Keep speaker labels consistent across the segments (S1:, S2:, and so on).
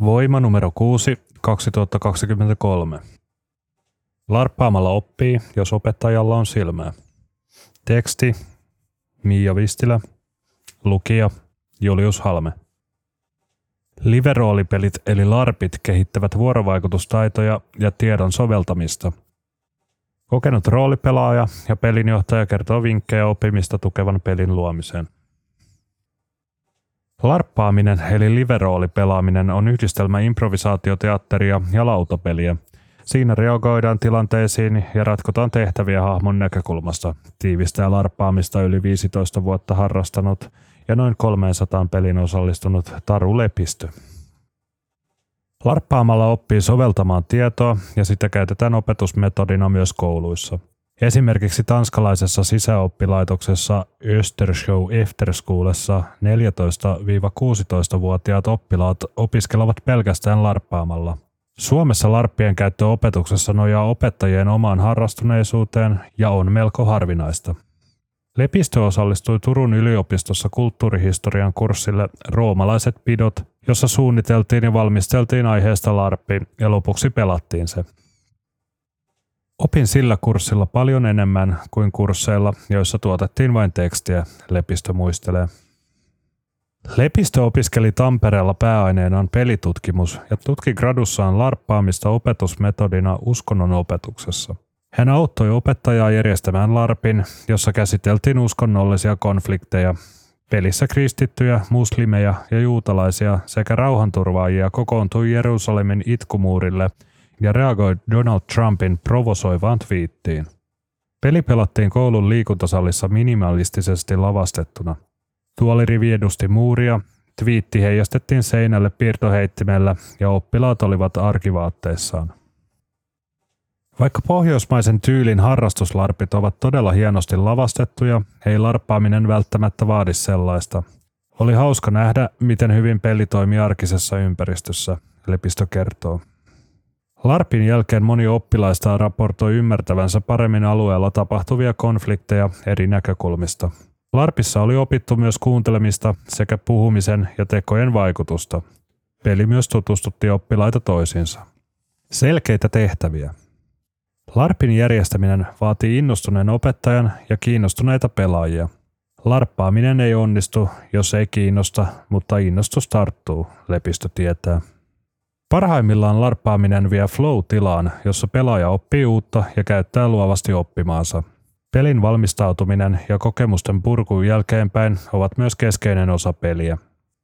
S1: Voima numero 6, 2023. Larppaamalla oppii, jos opettajalla on silmää. Teksti Miia Vistilä. Lukija Julius Halme. Liveroolipelit eli LARPit kehittävät vuorovaikutustaitoja ja tiedon soveltamista. Kokenut roolipelaaja ja pelinjohtaja kertoo vinkkejä oppimista tukevan pelin luomiseen. Larppaaminen eli liveroolipelaaminen on yhdistelmä improvisaatioteatteria ja lautapeliä. Siinä reagoidaan tilanteisiin ja ratkotaan tehtäviä hahmon näkökulmasta, tiivistää larppaamista yli 15 vuotta harrastanut ja noin 300 pelin osallistunut Taru Lepistö. Larppaamalla oppii soveltamaan tietoa ja sitä käytetään opetusmetodina myös kouluissa. Esimerkiksi tanskalaisessa sisäoppilaitoksessa Östershow Efterschoolessa 14-16-vuotiaat oppilaat opiskelevat pelkästään larppaamalla. Suomessa larppien käyttö opetuksessa nojaa opettajien omaan harrastuneisuuteen ja on melko harvinaista. Lepistö osallistui Turun yliopistossa kulttuurihistorian kurssille Roomalaiset pidot, jossa suunniteltiin ja valmisteltiin aiheesta larppi ja lopuksi pelattiin se. Opin sillä kurssilla paljon enemmän kuin kursseilla, joissa tuotettiin vain tekstiä, Lepistö muistelee. Lepistö opiskeli Tampereella pääaineenaan pelitutkimus ja tutki gradussaan larppaamista opetusmetodina uskonnon opetuksessa. Hän auttoi opettajaa järjestämään larpin, jossa käsiteltiin uskonnollisia konflikteja. Pelissä kristittyjä, muslimeja ja juutalaisia sekä rauhanturvaajia kokoontui Jerusalemin itkumuurille – ja reagoi Donald Trumpin provosoivaan twiittiin. Peli pelattiin koulun liikuntasalissa minimalistisesti lavastettuna. Tuolirivi edusti muuria, twiitti heijastettiin seinälle piirtoheittimellä ja oppilaat olivat arkivaatteissaan. Vaikka pohjoismaisen tyylin harrastuslarpit ovat todella hienosti lavastettuja, ei larppaaminen välttämättä vaadi sellaista. Oli hauska nähdä, miten hyvin peli toimi arkisessa ympäristössä, Lepistö kertoo. Larpin jälkeen moni oppilaista raportoi ymmärtävänsä paremmin alueella tapahtuvia konflikteja eri näkökulmista. Larpissa oli opittu myös kuuntelemista sekä puhumisen ja tekojen vaikutusta. Peli myös tutustutti oppilaita toisiinsa. Selkeitä tehtäviä. Larpin järjestäminen vaatii innostuneen opettajan ja kiinnostuneita pelaajia. Larppaaminen ei onnistu, jos ei kiinnosta, mutta innostus tarttuu, Lepistö tietää. Parhaimmillaan larppaaminen vie flow-tilaan, jossa pelaaja oppii uutta ja käyttää luovasti oppimaansa. Pelin valmistautuminen ja kokemusten purku jälkeenpäin ovat myös keskeinen osa peliä.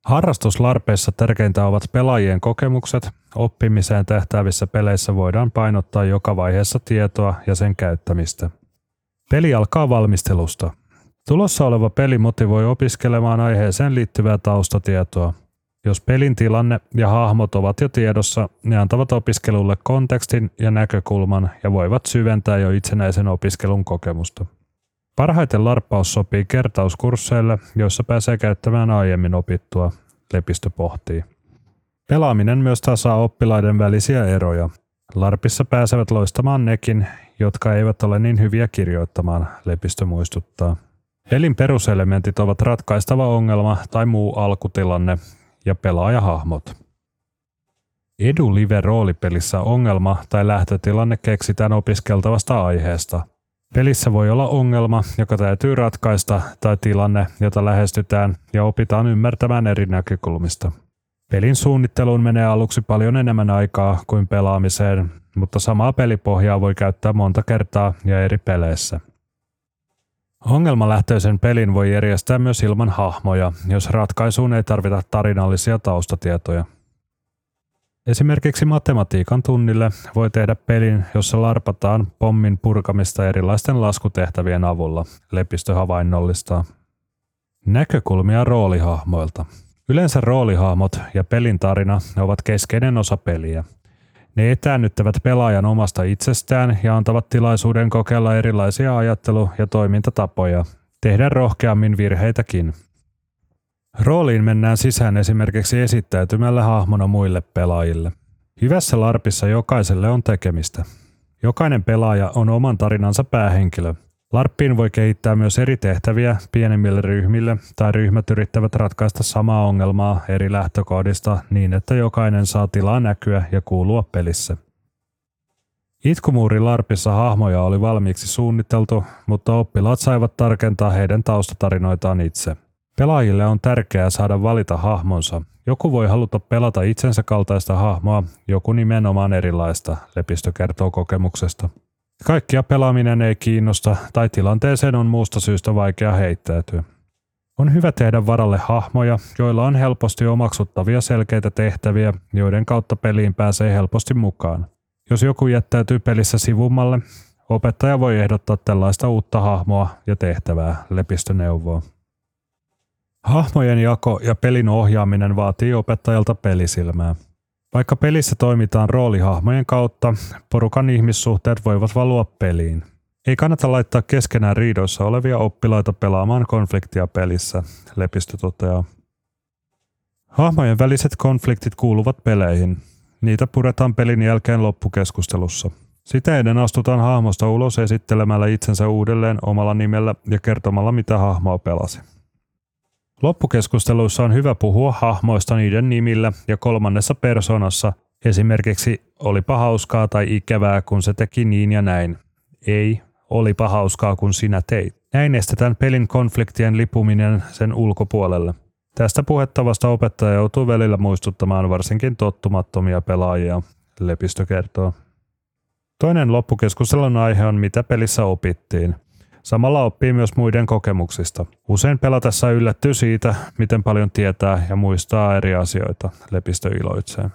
S1: Harrastuslarpeissa tärkeintä ovat pelaajien kokemukset. Oppimiseen tähtäävissä peleissä voidaan painottaa joka vaiheessa tietoa ja sen käyttämistä. Peli alkaa valmistelusta. Tulossa oleva peli motivoi opiskelemaan aiheeseen liittyvää taustatietoa – jos pelin tilanne ja hahmot ovat jo tiedossa, ne antavat opiskelulle kontekstin ja näkökulman ja voivat syventää jo itsenäisen opiskelun kokemusta. Parhaiten larppaus sopii kertauskursseille, joissa pääsee käyttämään aiemmin opittua, Lepistö pohtii. Pelaaminen myös tasaa oppilaiden välisiä eroja. Larpissa pääsevät loistamaan nekin, jotka eivät ole niin hyviä kirjoittamaan, Lepistö muistuttaa. Pelin peruselementit ovat ratkaistava ongelma tai muu alkutilanne, ja pelaajahahmot. Edu-live-roolipelissä ongelma tai lähtötilanne keksitään opiskeltavasta aiheesta. Pelissä voi olla ongelma, joka täytyy ratkaista, tai tilanne, jota lähestytään ja opitaan ymmärtämään eri näkökulmista. Pelin suunnitteluun menee aluksi paljon enemmän aikaa kuin pelaamiseen, mutta samaa pelipohjaa voi käyttää monta kertaa ja eri peleissä. Ongelmalähtöisen pelin voi järjestää myös ilman hahmoja, jos ratkaisuun ei tarvita tarinallisia taustatietoja. Esimerkiksi matematiikan tunnille voi tehdä pelin, jossa larpataan pommin purkamista erilaisten laskutehtävien avulla, lepistö havainnollistaa. Näkökulmia roolihahmoilta. Yleensä roolihahmot ja pelin tarina ovat keskeinen osa peliä. Ne etäännyttävät pelaajan omasta itsestään ja antavat tilaisuuden kokeilla erilaisia ajattelu- ja toimintatapoja, tehdä rohkeammin virheitäkin. Rooliin mennään sisään esimerkiksi esittäytymällä hahmona muille pelaajille. Hyvässä larpissa jokaiselle on tekemistä. Jokainen pelaaja on oman tarinansa päähenkilö. Larppiin voi kehittää myös eri tehtäviä pienemmille ryhmille tai ryhmät yrittävät ratkaista samaa ongelmaa eri lähtökohdista niin, että jokainen saa tilaa näkyä ja kuulua pelissä. Itkumuuri Larpissa hahmoja oli valmiiksi suunniteltu, mutta oppilaat saivat tarkentaa heidän taustatarinoitaan itse. Pelaajille on tärkeää saada valita hahmonsa. Joku voi haluta pelata itsensä kaltaista hahmoa, joku nimenomaan erilaista, Lepistö kertoo kokemuksesta. Kaikkia pelaaminen ei kiinnosta tai tilanteeseen on muusta syystä vaikea heittäytyä. On hyvä tehdä varalle hahmoja, joilla on helposti omaksuttavia selkeitä tehtäviä, joiden kautta peliin pääsee helposti mukaan. Jos joku jättäytyy pelissä sivummalle, opettaja voi ehdottaa tällaista uutta hahmoa ja tehtävää, lepistöneuvoa. Hahmojen jako ja pelin ohjaaminen vaatii opettajalta pelisilmää. Vaikka pelissä toimitaan roolihahmojen kautta, porukan ihmissuhteet voivat valua peliin. Ei kannata laittaa keskenään riidoissa olevia oppilaita pelaamaan konfliktia pelissä, Lepistö toteaa. Hahmojen väliset konfliktit kuuluvat peleihin. Niitä puretaan pelin jälkeen loppukeskustelussa. Sitä ennen astutaan hahmosta ulos esittelemällä itsensä uudelleen omalla nimellä ja kertomalla mitä hahmoa pelasi. Loppukeskusteluissa on hyvä puhua hahmoista niiden nimillä ja kolmannessa persoonassa, esimerkiksi olipa hauskaa tai ikävää, kun se teki niin ja näin. Ei, olipa hauskaa, kun sinä teit. Näin estetään pelin konfliktien lipuminen sen ulkopuolelle. Tästä puhettavasta opettaja joutuu välillä muistuttamaan varsinkin tottumattomia pelaajia, Lepistö kertoo. Toinen loppukeskustelun aihe on, mitä pelissä opittiin. Samalla oppii myös muiden kokemuksista. Usein pelatessa yllättyy siitä, miten paljon tietää ja muistaa eri asioita, Lepistö iloitsee.